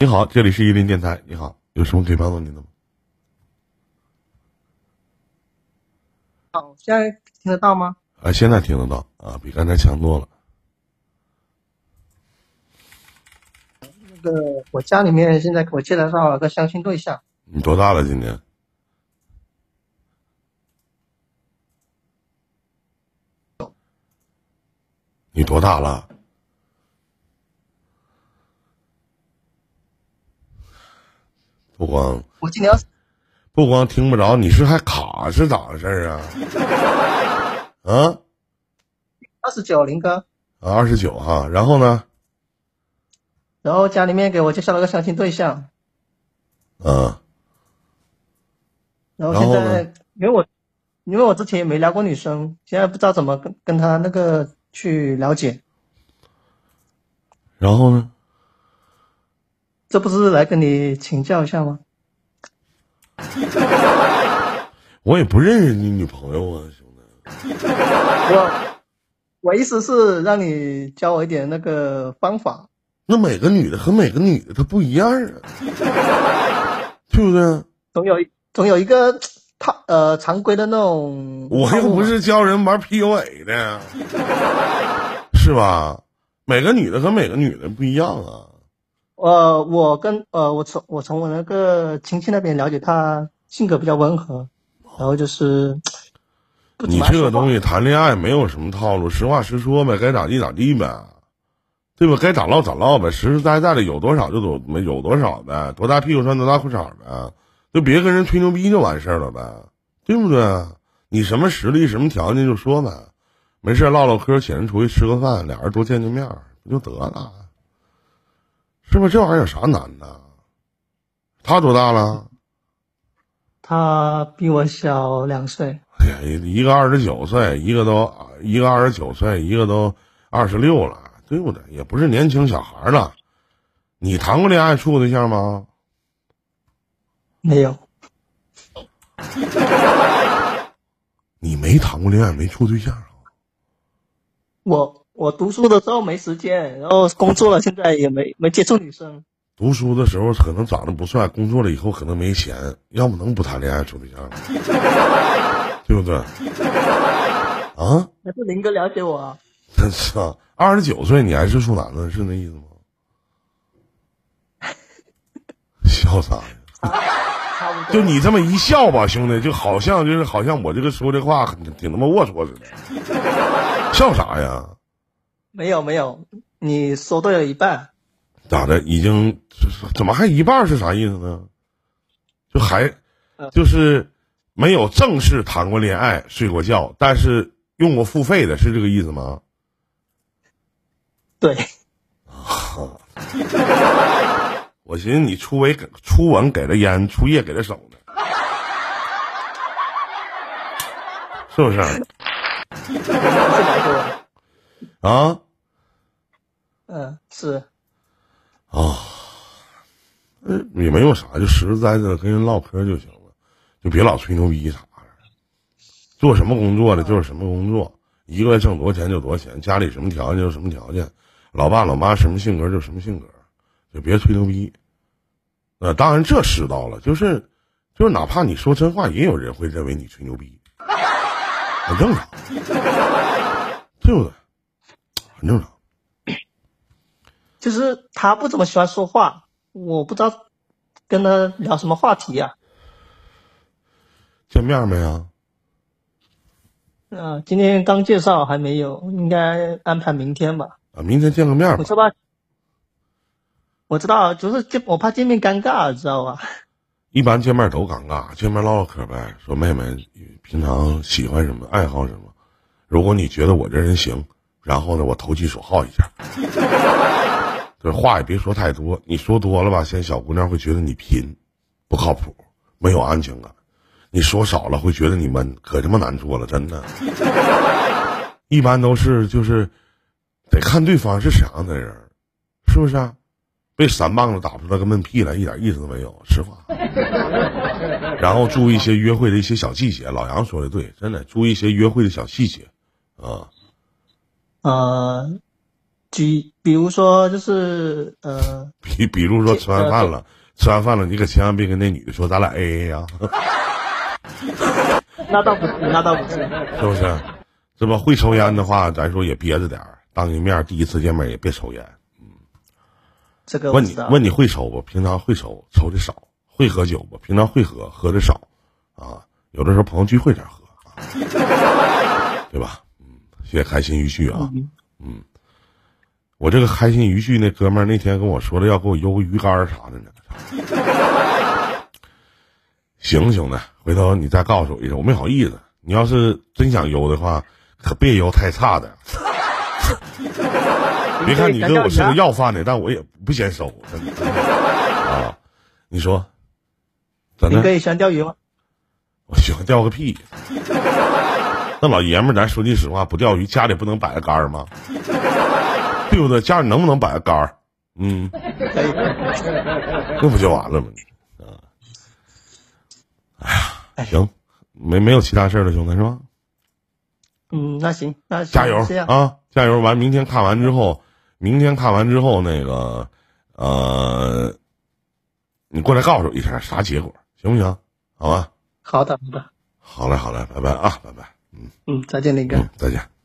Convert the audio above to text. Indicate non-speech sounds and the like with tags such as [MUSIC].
你好，这里是伊林电台。你好，有什么可以帮助您的吗？好，现在听得到吗？啊，现在听得到啊，比刚才强多了。那个我家里面现在给我介绍了个相亲对象，你多大了？今年？你多大了？不光我今年不光听不着，你是还卡是咋回事啊？[LAUGHS] 啊二十九，林哥。啊，二十九哈，然后呢？然后家里面给我介绍了个相亲对象，嗯，然后然后现在因为我因为我之前也没聊过女生，现在不知道怎么跟跟他那个去了解，然后呢？这不是来跟你请教一下吗？我也不认识你女朋友啊，兄弟。我我意思是让你教我一点那个方法，那每个女的和每个女的她不一样啊，对不对？总有总有一个 [TSK] 套呃常规的那种。我又不是教人玩 PUA 的，是吧？每个女的和每个女的不一样啊。呃，我跟呃，我从我从我那个亲戚那边了解，他性格比较温和，然后就是你这个东西谈恋爱没有什么套路，实话实说呗，该咋地咋地呗，对吧？该咋唠咋唠呗，实实在在的有多少就多没有多少呗，多大屁股穿多大裤衩呗，就别跟人吹牛逼就完事儿了呗，对不对？你什么实力什么条件就说呗，没事唠唠嗑，请人出去吃个饭，俩人多见见面不就得了？是不是这玩意儿有啥难的？他多大了？他比我小两岁，哎呀，一个二十九岁，一个都一个二十九岁，一个都二十六了，对不对？也不是年轻小孩了。你谈过恋爱，处过对象吗？没有，你没谈过恋爱，没处对象啊？我我读书的时候没时间，然后工作了，现在也没没接触女生。读书的时候可能长得不帅，工作了以后可能没钱，要么能不谈恋爱处对象吗？[LAUGHS] 对不对？啊，还是林哥了解我啊？真是啊！二十九岁你还是处男呢，是那意思吗？[LAUGHS] 笑啥呀？就你这么一笑吧，兄弟，就好像就是好像我这个说这话很挺他妈龌龊似的，笑啥呀？没有没有，你说对了一半。咋的？已经怎么还一半是啥意思呢？就还呃就是没有正式谈过恋爱、睡过觉，但是用过付费的，是这个意思吗？对，[LAUGHS] 我寻思你初吻给初吻给了烟，初夜给了手呢，是不是？[LAUGHS] 啊？嗯，是。啊，嗯，也没有啥，就实实在在的跟人唠嗑就行了，就别老吹牛逼啥的。做什么工作的就是什么工作，一个月挣多少钱就多少钱，家里什么条件就什么条件，老爸老妈什么性格就什么性格，就别吹牛逼。呃，当然这世道了，就是就是哪怕你说真话，也有人会认为你吹牛逼，很正常，对不对？很正常。就是他不怎么喜欢说话，我不知道跟他聊什么话题呀、见面没啊？啊。今天刚介绍还没有，应该安排明天吧。啊，明天见个面吧我。知道，我知道，就是见我怕见面尴尬，知道吧？一般见面都尴尬，见面唠唠嗑呗，说妹妹平常喜欢什么，爱好什么。如果你觉得我这人行，然后呢，我投其所好一下。[LAUGHS] 这话也别说太多，你说多了吧，现在小姑娘会觉得你贫，不靠谱，没有安全感；你说少了，会觉得你闷，可他妈难做了，真的。一般都是就是得看对方是啥样的人，是不是啊？被三棒子打出来个闷屁来，一点意思都没有，实话。然后注意一些约会的一些小细节，老杨说的对，真的注意一些约会的小细节，啊，呃，举比如说就是呃，比比如说吃完饭了，吃完饭了，你可千万别跟那女的说咱俩 A A 呀，[LAUGHS] 那倒不是，那倒不是，是不是？是吧？会抽烟的话，咱说也憋着点儿，当一面第一次见面也别抽烟。这个。问你问你会抽不？平常会抽，抽的少；会喝酒不？平常会喝，喝的少。啊，有的时候朋友聚会才喝，[LAUGHS] 对吧？嗯，谢谢开心余旭啊，嗯，我这个开心余旭那哥们儿那天跟我说了要给我邮个鱼竿儿啥的呢。[LAUGHS] 行兄弟，回头你再告诉我一声，我没好意思。你要是真想邮的话，可别邮太差的。[LAUGHS] 别看你哥我是个要饭的，但我也不嫌收。真的啊，你说咋的？你可以喜欢钓鱼吗？我喜欢钓个屁！那老爷们儿，咱说句实话，不钓鱼家里不能摆个杆儿吗？[LAUGHS] 对不对？家里能不能摆个杆儿？嗯。那不就完了吗？啊！哎呀，行，没没有其他事儿了，兄弟是吧？嗯，那行，那加油啊！加油！完，明天看完之后，明天看完之后，那个呃，你过来告诉我一声啥结果，行不行？好吧。好的，好的，好嘞，好嘞，拜拜啊，拜拜，嗯，再见，林哥，再见。